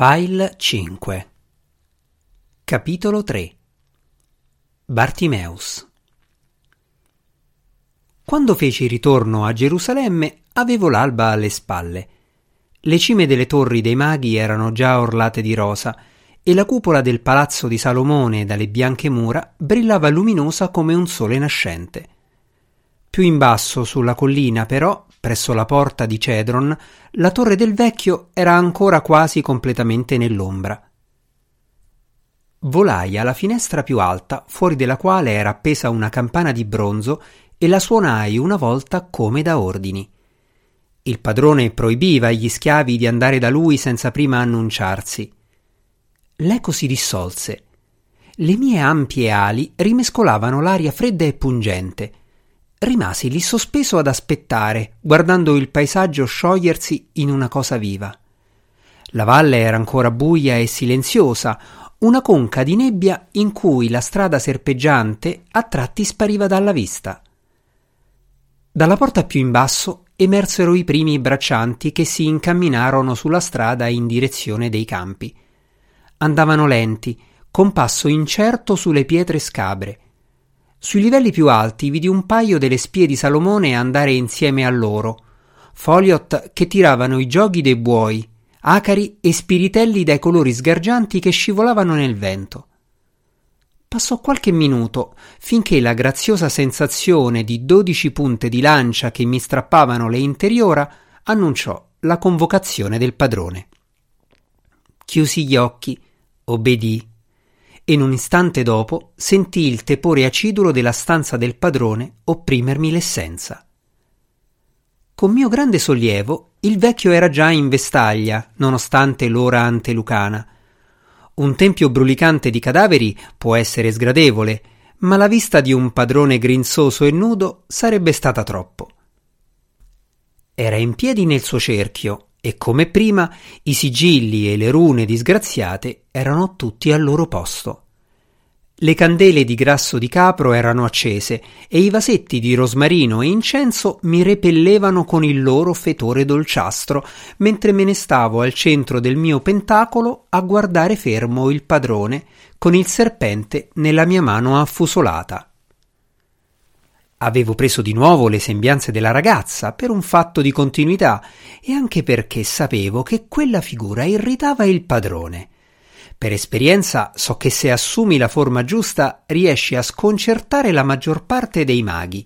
File 5 Capitolo 3 Bartimeus Quando feci ritorno a Gerusalemme avevo l'alba alle spalle. Le cime delle torri dei maghi erano già orlate di rosa e la cupola del palazzo di Salomone dalle bianche mura brillava luminosa come un sole nascente. Più in basso sulla collina però presso la porta di Cedron, la torre del vecchio era ancora quasi completamente nell'ombra. Volai alla finestra più alta, fuori della quale era appesa una campana di bronzo, e la suonai una volta come da ordini. Il padrone proibiva agli schiavi di andare da lui senza prima annunciarsi. L'eco si dissolse. Le mie ampie ali rimescolavano l'aria fredda e pungente rimasi lì sospeso ad aspettare, guardando il paesaggio sciogliersi in una cosa viva. La valle era ancora buia e silenziosa, una conca di nebbia in cui la strada serpeggiante a tratti spariva dalla vista. Dalla porta più in basso emersero i primi braccianti che si incamminarono sulla strada in direzione dei campi. Andavano lenti, con passo incerto sulle pietre scabre, sui livelli più alti vidi un paio delle spie di Salomone andare insieme a loro, Foliot che tiravano i gioghi dei buoi, acari e spiritelli dai colori sgargianti che scivolavano nel vento. Passò qualche minuto finché la graziosa sensazione di dodici punte di lancia che mi strappavano le interiora annunciò la convocazione del padrone. Chiusi gli occhi, obbedì in un istante dopo sentii il tepore acidulo della stanza del padrone opprimermi l'essenza. Con mio grande sollievo, il vecchio era già in vestaglia, nonostante l'ora antelucana. Un tempio brulicante di cadaveri può essere sgradevole, ma la vista di un padrone grinzoso e nudo sarebbe stata troppo. Era in piedi nel suo cerchio e come prima i sigilli e le rune disgraziate erano tutti al loro posto. Le candele di grasso di capro erano accese e i vasetti di rosmarino e incenso mi repellevano con il loro fetore dolciastro, mentre me ne stavo al centro del mio pentacolo a guardare fermo il padrone con il serpente nella mia mano affusolata. Avevo preso di nuovo le sembianze della ragazza per un fatto di continuità e anche perché sapevo che quella figura irritava il padrone. Per esperienza so che se assumi la forma giusta riesci a sconcertare la maggior parte dei maghi,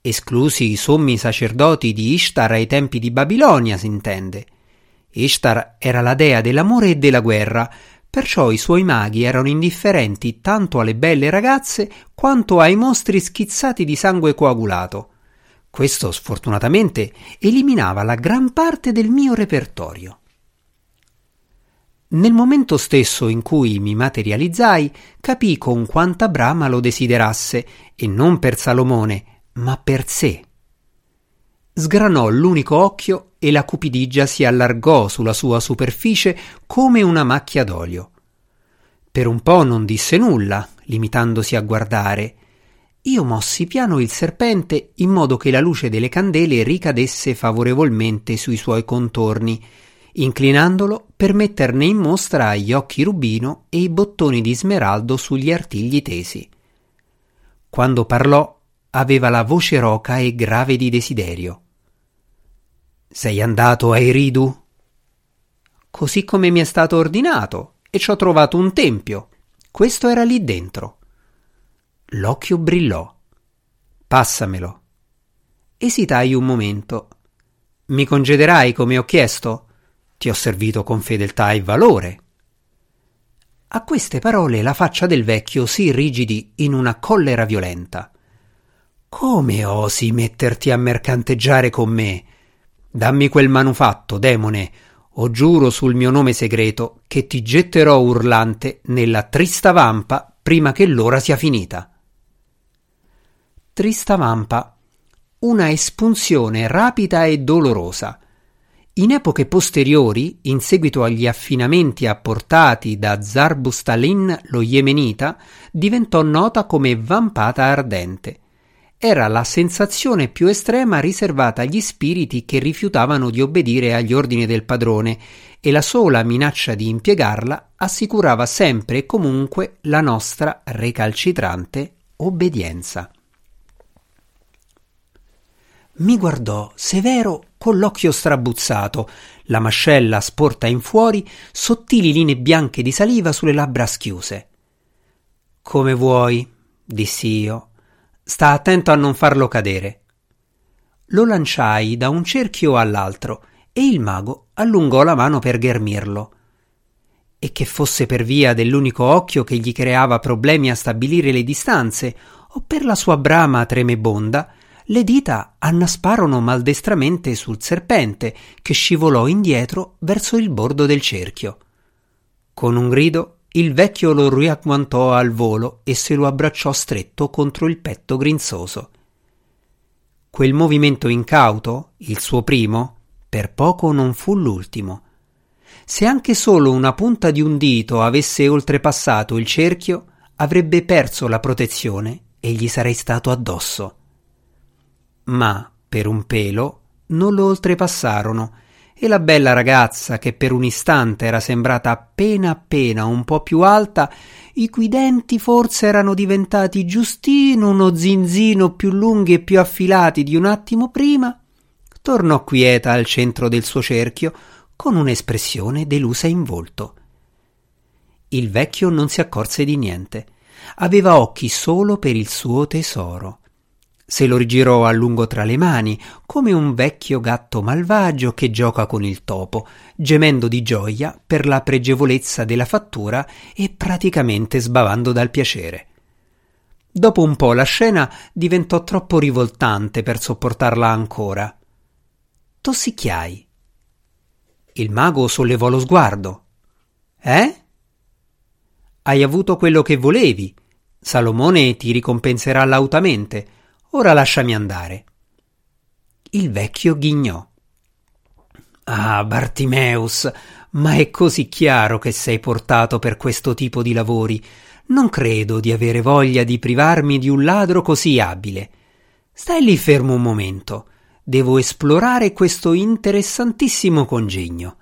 esclusi i sommi sacerdoti di Ishtar ai tempi di Babilonia, si intende. Ishtar era la dea dell'amore e della guerra, Perciò i suoi maghi erano indifferenti tanto alle belle ragazze quanto ai mostri schizzati di sangue coagulato. Questo sfortunatamente eliminava la gran parte del mio repertorio. Nel momento stesso in cui mi materializzai, capii con quanta brama lo desiderasse, e non per Salomone, ma per sé. Sgranò l'unico occhio e la cupidigia si allargò sulla sua superficie come una macchia d'olio. Per un po' non disse nulla, limitandosi a guardare. Io mossi piano il serpente in modo che la luce delle candele ricadesse favorevolmente sui suoi contorni, inclinandolo per metterne in mostra gli occhi rubino e i bottoni di smeraldo sugli artigli tesi. Quando parlò aveva la voce roca e grave di desiderio. Sei andato a Eridu? Così come mi è stato ordinato, e ci ho trovato un tempio. Questo era lì dentro. L'occhio brillò. Passamelo. Esitai un momento. Mi congederai come ho chiesto? Ti ho servito con fedeltà e valore. A queste parole la faccia del vecchio si irrigidì in una collera violenta. Come osi metterti a mercanteggiare con me? Dammi quel manufatto, demone, o giuro sul mio nome segreto che ti getterò urlante nella trista vampa prima che l'ora sia finita. Trista vampa. Una espunzione rapida e dolorosa. In epoche posteriori, in seguito agli affinamenti apportati da Zarbustalin lo Yemenita, diventò nota come vampata ardente era la sensazione più estrema riservata agli spiriti che rifiutavano di obbedire agli ordini del padrone e la sola minaccia di impiegarla assicurava sempre e comunque la nostra recalcitrante obbedienza. Mi guardò severo con l'occhio strabuzzato, la mascella sporta in fuori, sottili linee bianche di saliva sulle labbra schiuse. Come vuoi, dissi io. Sta attento a non farlo cadere. Lo lanciai da un cerchio all'altro e il mago allungò la mano per ghermirlo. E che fosse per via dell'unico occhio che gli creava problemi a stabilire le distanze, o per la sua brama tremebonda, le dita annasparono maldestramente sul serpente, che scivolò indietro verso il bordo del cerchio. Con un grido, il vecchio lo riagguantò al volo e se lo abbracciò stretto contro il petto grinzoso. Quel movimento incauto, il suo primo, per poco non fu l'ultimo. Se anche solo una punta di un dito avesse oltrepassato il cerchio, avrebbe perso la protezione e gli sarei stato addosso. Ma, per un pelo, non lo oltrepassarono e la bella ragazza, che per un istante era sembrata appena appena un po' più alta, i cui denti forse erano diventati giustino uno zinzino più lunghi e più affilati di un attimo prima, tornò quieta al centro del suo cerchio con un'espressione delusa in volto. Il vecchio non si accorse di niente. Aveva occhi solo per il suo tesoro. Se lo rigirò a lungo tra le mani, come un vecchio gatto malvagio che gioca con il topo, gemendo di gioia per la pregevolezza della fattura e praticamente sbavando dal piacere. Dopo un po' la scena diventò troppo rivoltante per sopportarla ancora tossicchiai. Il mago sollevò lo sguardo. Eh? Hai avuto quello che volevi. Salomone ti ricompenserà lautamente. Ora lasciami andare. Il vecchio ghignò. Ah, Bartimeus, ma è così chiaro che sei portato per questo tipo di lavori. Non credo di avere voglia di privarmi di un ladro così abile. Stai lì fermo un momento. Devo esplorare questo interessantissimo congegno.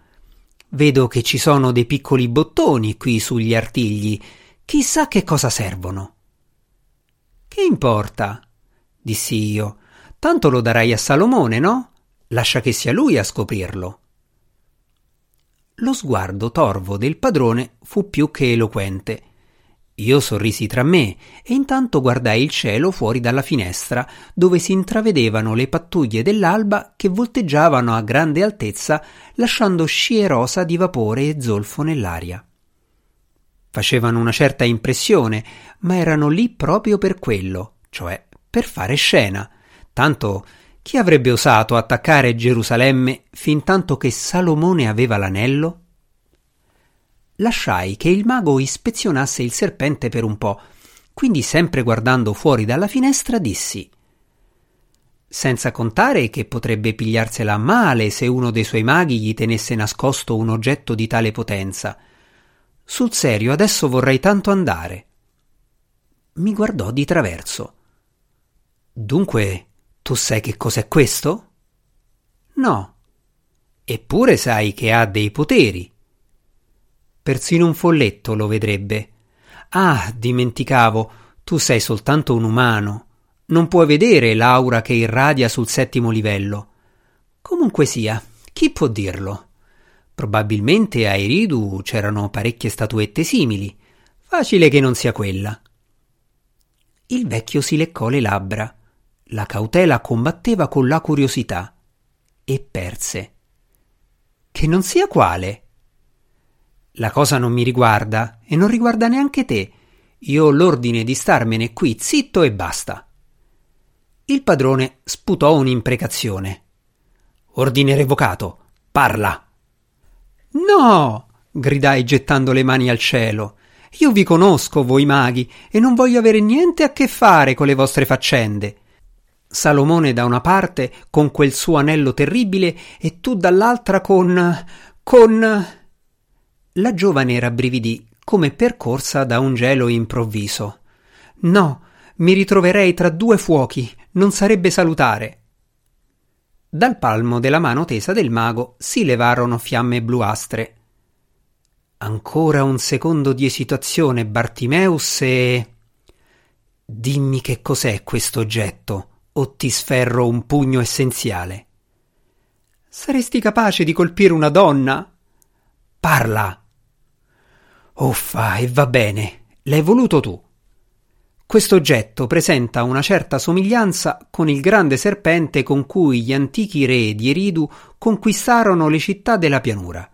Vedo che ci sono dei piccoli bottoni qui sugli artigli. Chissà che cosa servono. Che importa? Dissi io. Tanto lo darai a Salomone, no? Lascia che sia lui a scoprirlo. Lo sguardo torvo del padrone fu più che eloquente io sorrisi tra me e intanto guardai il cielo fuori dalla finestra, dove si intravedevano le pattuglie dell'alba che volteggiavano a grande altezza, lasciando scie rosa di vapore e zolfo nell'aria. Facevano una certa impressione, ma erano lì proprio per quello, cioè per fare scena. Tanto chi avrebbe osato attaccare Gerusalemme fin tanto che Salomone aveva l'anello? lasciai che il mago ispezionasse il serpente per un po', quindi sempre guardando fuori dalla finestra dissi senza contare che potrebbe pigliarsela male se uno dei suoi maghi gli tenesse nascosto un oggetto di tale potenza. Sul serio, adesso vorrei tanto andare. Mi guardò di traverso. Dunque, tu sai che cos'è questo? No. Eppure sai che ha dei poteri. Persino un folletto lo vedrebbe. Ah, dimenticavo, tu sei soltanto un umano. Non puoi vedere l'aura che irradia sul settimo livello. Comunque sia, chi può dirlo? Probabilmente a Eridu c'erano parecchie statuette simili. Facile che non sia quella. Il vecchio si leccò le labbra. La cautela combatteva con la curiosità. E perse. Che non sia quale? La cosa non mi riguarda e non riguarda neanche te. Io ho l'ordine di starmene qui zitto e basta. Il padrone sputò un'imprecazione. Ordine revocato. Parla. No! gridai gettando le mani al cielo. Io vi conosco, voi maghi, e non voglio avere niente a che fare con le vostre faccende. Salomone da una parte con quel suo anello terribile e tu dall'altra con. con. La giovane rabbrividì come percorsa da un gelo improvviso. No, mi ritroverei tra due fuochi. non sarebbe salutare. Dal palmo della mano tesa del mago si levarono fiamme bluastre. Ancora un secondo di esitazione, Bartimeus, e. Dimmi che cos'è questo oggetto, o ti sferro un pugno essenziale. Saresti capace di colpire una donna? Parla! Uffa, e va bene, l'hai voluto tu. Questo oggetto presenta una certa somiglianza con il grande serpente con cui gli antichi re di Eridu conquistarono le città della pianura.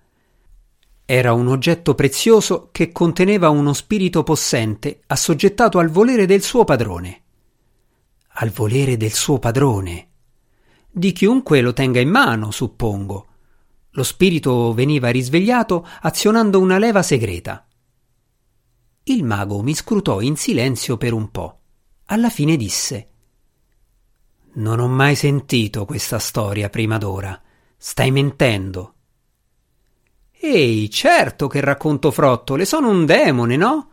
Era un oggetto prezioso che conteneva uno spirito possente assoggettato al volere del suo padrone. Al volere del suo padrone. Di chiunque lo tenga in mano, suppongo. Lo spirito veniva risvegliato azionando una leva segreta. Il mago mi scrutò in silenzio per un po'. Alla fine disse Non ho mai sentito questa storia prima d'ora. Stai mentendo. Ehi, certo che racconto frottole, sono un demone, no?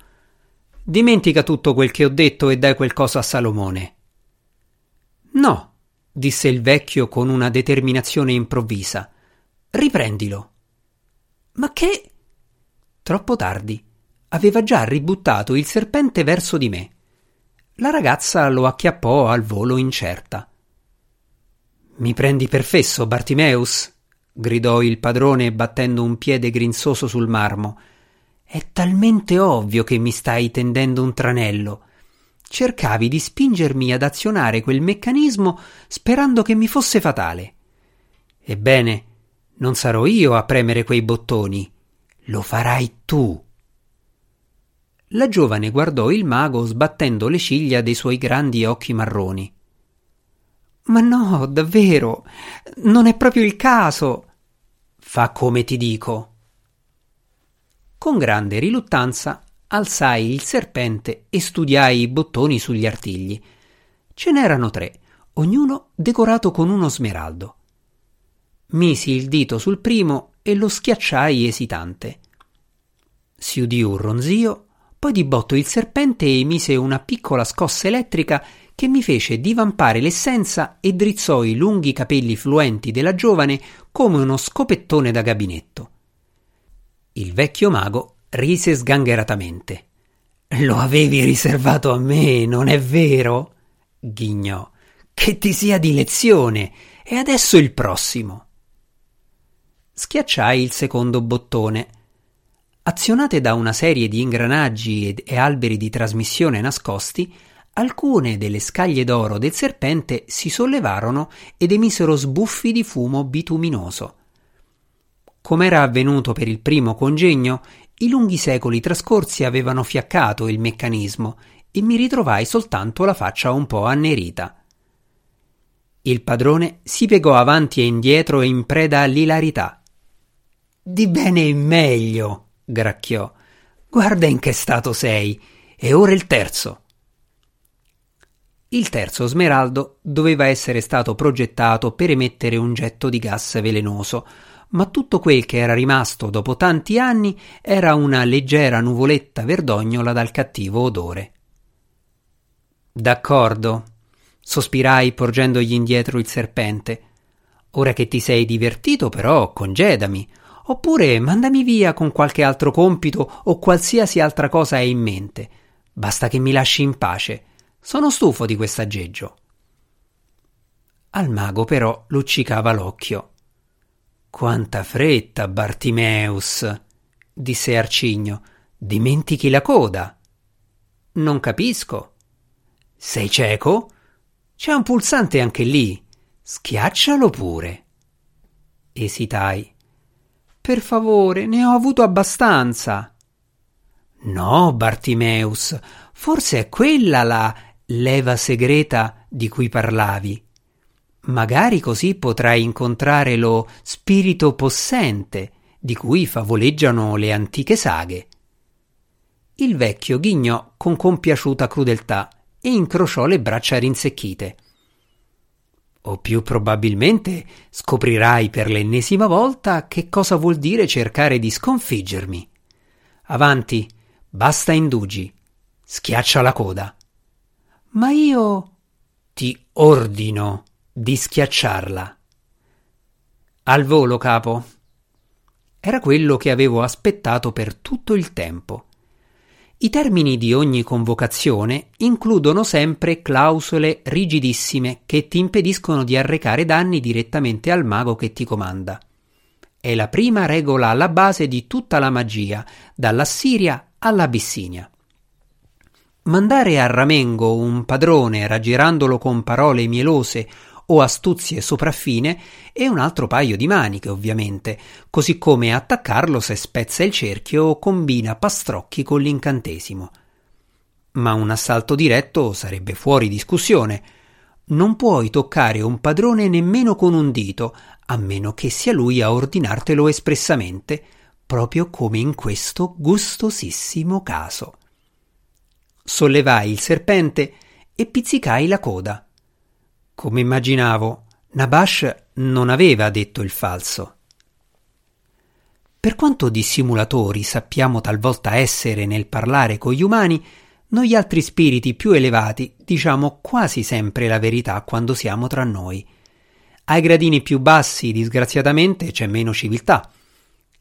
Dimentica tutto quel che ho detto e dai quel coso a Salomone. No, disse il vecchio con una determinazione improvvisa. Riprendilo. Ma che? Troppo tardi aveva già ributtato il serpente verso di me. La ragazza lo acchiappò al volo incerta. Mi prendi per fesso, Bartimeus? gridò il padrone battendo un piede grinzoso sul marmo. È talmente ovvio che mi stai tendendo un tranello. Cercavi di spingermi ad azionare quel meccanismo sperando che mi fosse fatale. Ebbene, non sarò io a premere quei bottoni. Lo farai tu. La giovane guardò il mago sbattendo le ciglia dei suoi grandi occhi marroni. Ma no, davvero, non è proprio il caso. Fa come ti dico. Con grande riluttanza alzai il serpente e studiai i bottoni sugli artigli. Ce n'erano tre, ognuno decorato con uno smeraldo. Misi il dito sul primo e lo schiacciai esitante. Si udì un ronzio poi di botto il serpente emise una piccola scossa elettrica che mi fece divampare l'essenza e drizzò i lunghi capelli fluenti della giovane come uno scopettone da gabinetto. Il vecchio mago rise sgangheratamente. Lo avevi riservato a me, non è vero? ghignò. Che ti sia di lezione. E adesso il prossimo. Schiacciai il secondo bottone Azionate da una serie di ingranaggi ed e alberi di trasmissione nascosti, alcune delle scaglie d'oro del serpente si sollevarono ed emisero sbuffi di fumo bituminoso. Com'era avvenuto per il primo congegno, i lunghi secoli trascorsi avevano fiaccato il meccanismo e mi ritrovai soltanto la faccia un po' annerita. Il padrone si piegò avanti e indietro in preda all'ilarità. Di bene in meglio, gracchiò. Guarda in che stato sei. E ora il terzo. Il terzo smeraldo doveva essere stato progettato per emettere un getto di gas velenoso, ma tutto quel che era rimasto dopo tanti anni era una leggera nuvoletta verdognola dal cattivo odore. D'accordo, sospirai porgendogli indietro il serpente. Ora che ti sei divertito, però, congedami. Oppure mandami via con qualche altro compito o qualsiasi altra cosa hai in mente. Basta che mi lasci in pace. Sono stufo di quest'aggeggio. Al mago però luccicava l'occhio. Quanta fretta, Bartimeus, disse Arcigno. Dimentichi la coda. Non capisco. Sei cieco? C'è un pulsante anche lì. Schiaccialo pure. Esitai. Per favore, ne ho avuto abbastanza. No, Bartimeus, forse è quella la leva segreta di cui parlavi. Magari così potrai incontrare lo spirito possente di cui favoleggiano le antiche saghe. Il vecchio ghignò con compiaciuta crudeltà e incrociò le braccia rinsecchite. O più probabilmente scoprirai per l'ennesima volta che cosa vuol dire cercare di sconfiggermi. Avanti, basta indugi. Schiaccia la coda. Ma io ti Ordino di schiacciarla. Al volo, capo. Era quello che avevo aspettato per tutto il tempo. I termini di ogni convocazione includono sempre clausole rigidissime che ti impediscono di arrecare danni direttamente al mago che ti comanda. È la prima regola alla base di tutta la magia, dall'Assiria all'Abissinia. Mandare a ramengo un padrone raggirandolo con parole mielose o astuzie sopraffine è un altro paio di maniche, ovviamente, così come attaccarlo se spezza il cerchio o combina pastrocchi con l'incantesimo. Ma un assalto diretto sarebbe fuori discussione. Non puoi toccare un padrone nemmeno con un dito, a meno che sia lui a ordinartelo espressamente, proprio come in questo gustosissimo caso. Sollevai il serpente e pizzicai la coda. Come immaginavo, Nabash non aveva detto il falso. Per quanto dissimulatori sappiamo talvolta essere nel parlare con gli umani, noi altri spiriti più elevati diciamo quasi sempre la verità quando siamo tra noi. Ai gradini più bassi, disgraziatamente, c'è meno civiltà.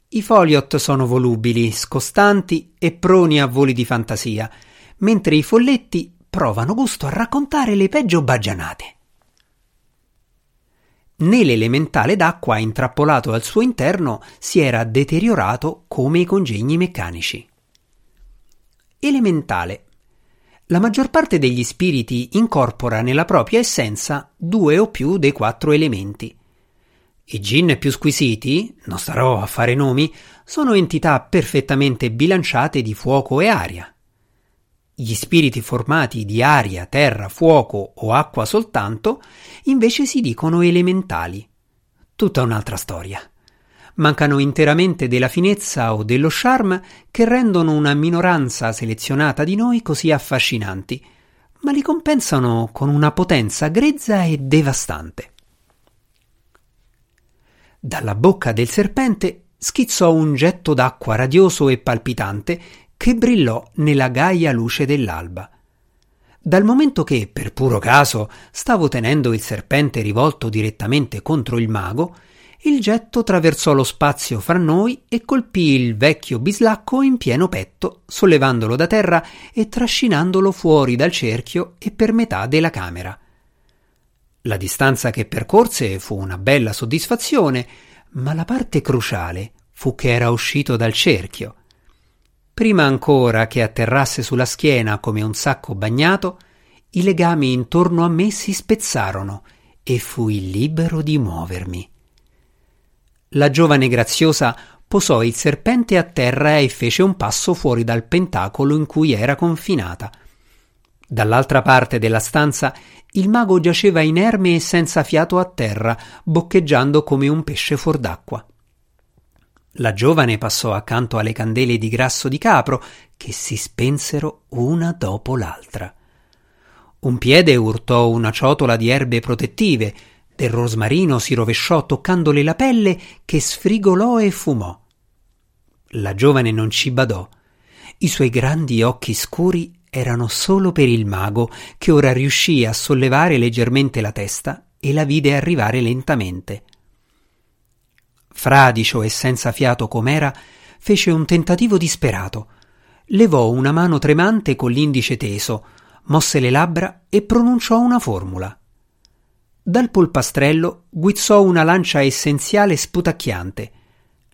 I foliot sono volubili, scostanti e proni a voli di fantasia, mentre i folletti provano gusto a raccontare le peggio baggianate. Né l'elementale d'acqua intrappolato al suo interno si era deteriorato come i congegni meccanici. Elementale. La maggior parte degli spiriti incorpora nella propria essenza due o più dei quattro elementi. I gin più squisiti, non starò a fare nomi, sono entità perfettamente bilanciate di fuoco e aria. Gli spiriti formati di aria, terra, fuoco o acqua soltanto invece si dicono elementali. Tutta un'altra storia. Mancano interamente della finezza o dello charme che rendono una minoranza selezionata di noi così affascinanti, ma li compensano con una potenza grezza e devastante. Dalla bocca del serpente schizzò un getto d'acqua radioso e palpitante che brillò nella gaia luce dell'alba. Dal momento che, per puro caso, stavo tenendo il serpente rivolto direttamente contro il mago, il getto traversò lo spazio fra noi e colpì il vecchio bislacco in pieno petto, sollevandolo da terra e trascinandolo fuori dal cerchio e per metà della camera. La distanza che percorse fu una bella soddisfazione, ma la parte cruciale fu che era uscito dal cerchio Prima ancora che atterrasse sulla schiena come un sacco bagnato, i legami intorno a me si spezzarono e fui libero di muovermi. La giovane graziosa posò il serpente a terra e fece un passo fuori dal pentacolo in cui era confinata. Dall'altra parte della stanza il mago giaceva inerme e senza fiato a terra, boccheggiando come un pesce fuor d'acqua. La giovane passò accanto alle candele di grasso di capro che si spensero una dopo l'altra. Un piede urtò una ciotola di erbe protettive, del rosmarino si rovesciò toccandole la pelle che sfrigolò e fumò. La giovane non ci badò. I suoi grandi occhi scuri erano solo per il mago, che ora riuscì a sollevare leggermente la testa e la vide arrivare lentamente fradicio e senza fiato com'era, fece un tentativo disperato. Levò una mano tremante con l'indice teso, mosse le labbra e pronunciò una formula. Dal polpastrello guizzò una lancia essenziale sputacchiante.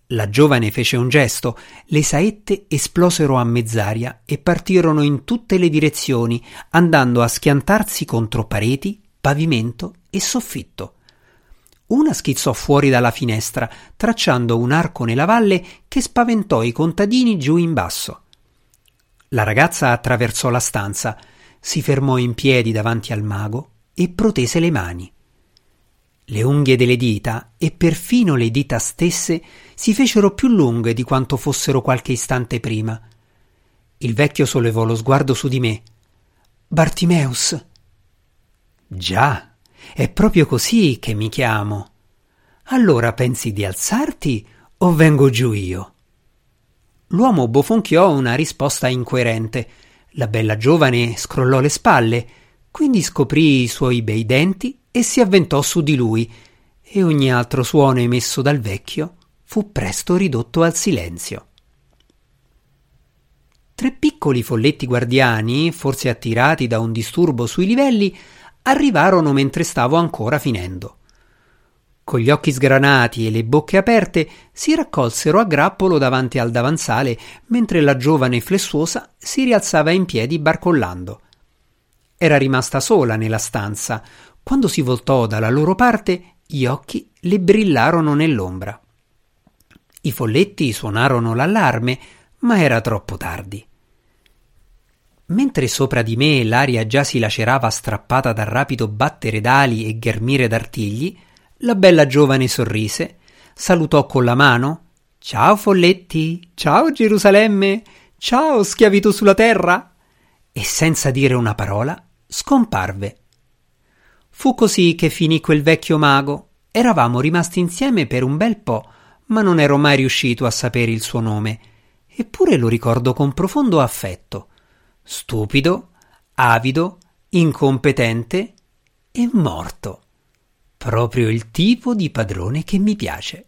La giovane fece un gesto, le saette esplosero a mezz'aria e partirono in tutte le direzioni, andando a schiantarsi contro pareti, pavimento e soffitto. Una schizzò fuori dalla finestra, tracciando un arco nella valle che spaventò i contadini giù in basso. La ragazza attraversò la stanza, si fermò in piedi davanti al mago e protese le mani. Le unghie delle dita e perfino le dita stesse si fecero più lunghe di quanto fossero qualche istante prima. Il vecchio sollevò lo sguardo su di me. Bartimeus. Già, è proprio così che mi chiamo. Allora pensi di alzarti o vengo giù io? L'uomo bofonchiò una risposta incoerente. La bella giovane scrollò le spalle. Quindi scoprì i suoi bei denti e si avventò su di lui, e ogni altro suono emesso dal vecchio fu presto ridotto al silenzio. Tre piccoli folletti guardiani, forse attirati da un disturbo sui livelli, arrivarono mentre stavo ancora finendo. Con gli occhi sgranati e le bocche aperte si raccolsero a grappolo davanti al davanzale mentre la giovane flessuosa si rialzava in piedi barcollando. Era rimasta sola nella stanza. Quando si voltò dalla loro parte, gli occhi le brillarono nell'ombra. I folletti suonarono l'allarme, ma era troppo tardi. Mentre sopra di me l'aria già si lacerava strappata dal rapido battere d'ali e ghermire d'artigli, la bella giovane sorrise, salutò con la mano Ciao folletti, ciao Gerusalemme, ciao schiavitù sulla terra, e senza dire una parola scomparve. Fu così che finì quel vecchio mago. Eravamo rimasti insieme per un bel po', ma non ero mai riuscito a sapere il suo nome. Eppure lo ricordo con profondo affetto stupido, avido, incompetente e morto. Proprio il tipo di padrone che mi piace.